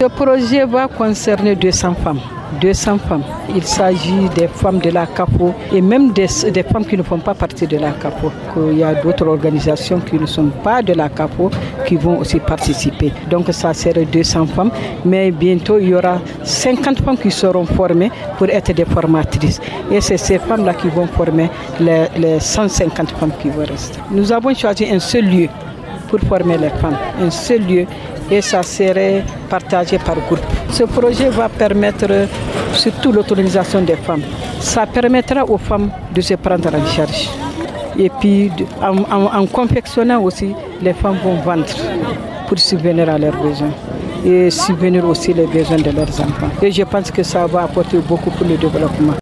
Le projet va concerner 200 femmes. 200 femmes. Il s'agit des femmes de la CAPO et même des, des, femmes qui ne font pas partie de la CAPO. Il y a d'autres organisations qui ne sont pas de la CAPO qui vont aussi participer. Donc ça serait 200 femmes, mais bientôt il y aura 50 femmes qui seront formées pour être des formatrices. Et c'est ces femmes-là qui vont former les, les 150 femmes qui vont rester. Nous avons choisi un seul lieu pour former les femmes, un seul lieu et ça serait partagé par groupe. Ce projet va permettre surtout l'autonomisation des femmes. Ça permettra aux femmes de se prendre en charge. Et puis en, confectionnant aussi, les femmes vont vendre pour subvenir à leurs besoins et subvenir aussi les besoins de leurs enfants. Et je pense que ça va apporter beaucoup pour le développement.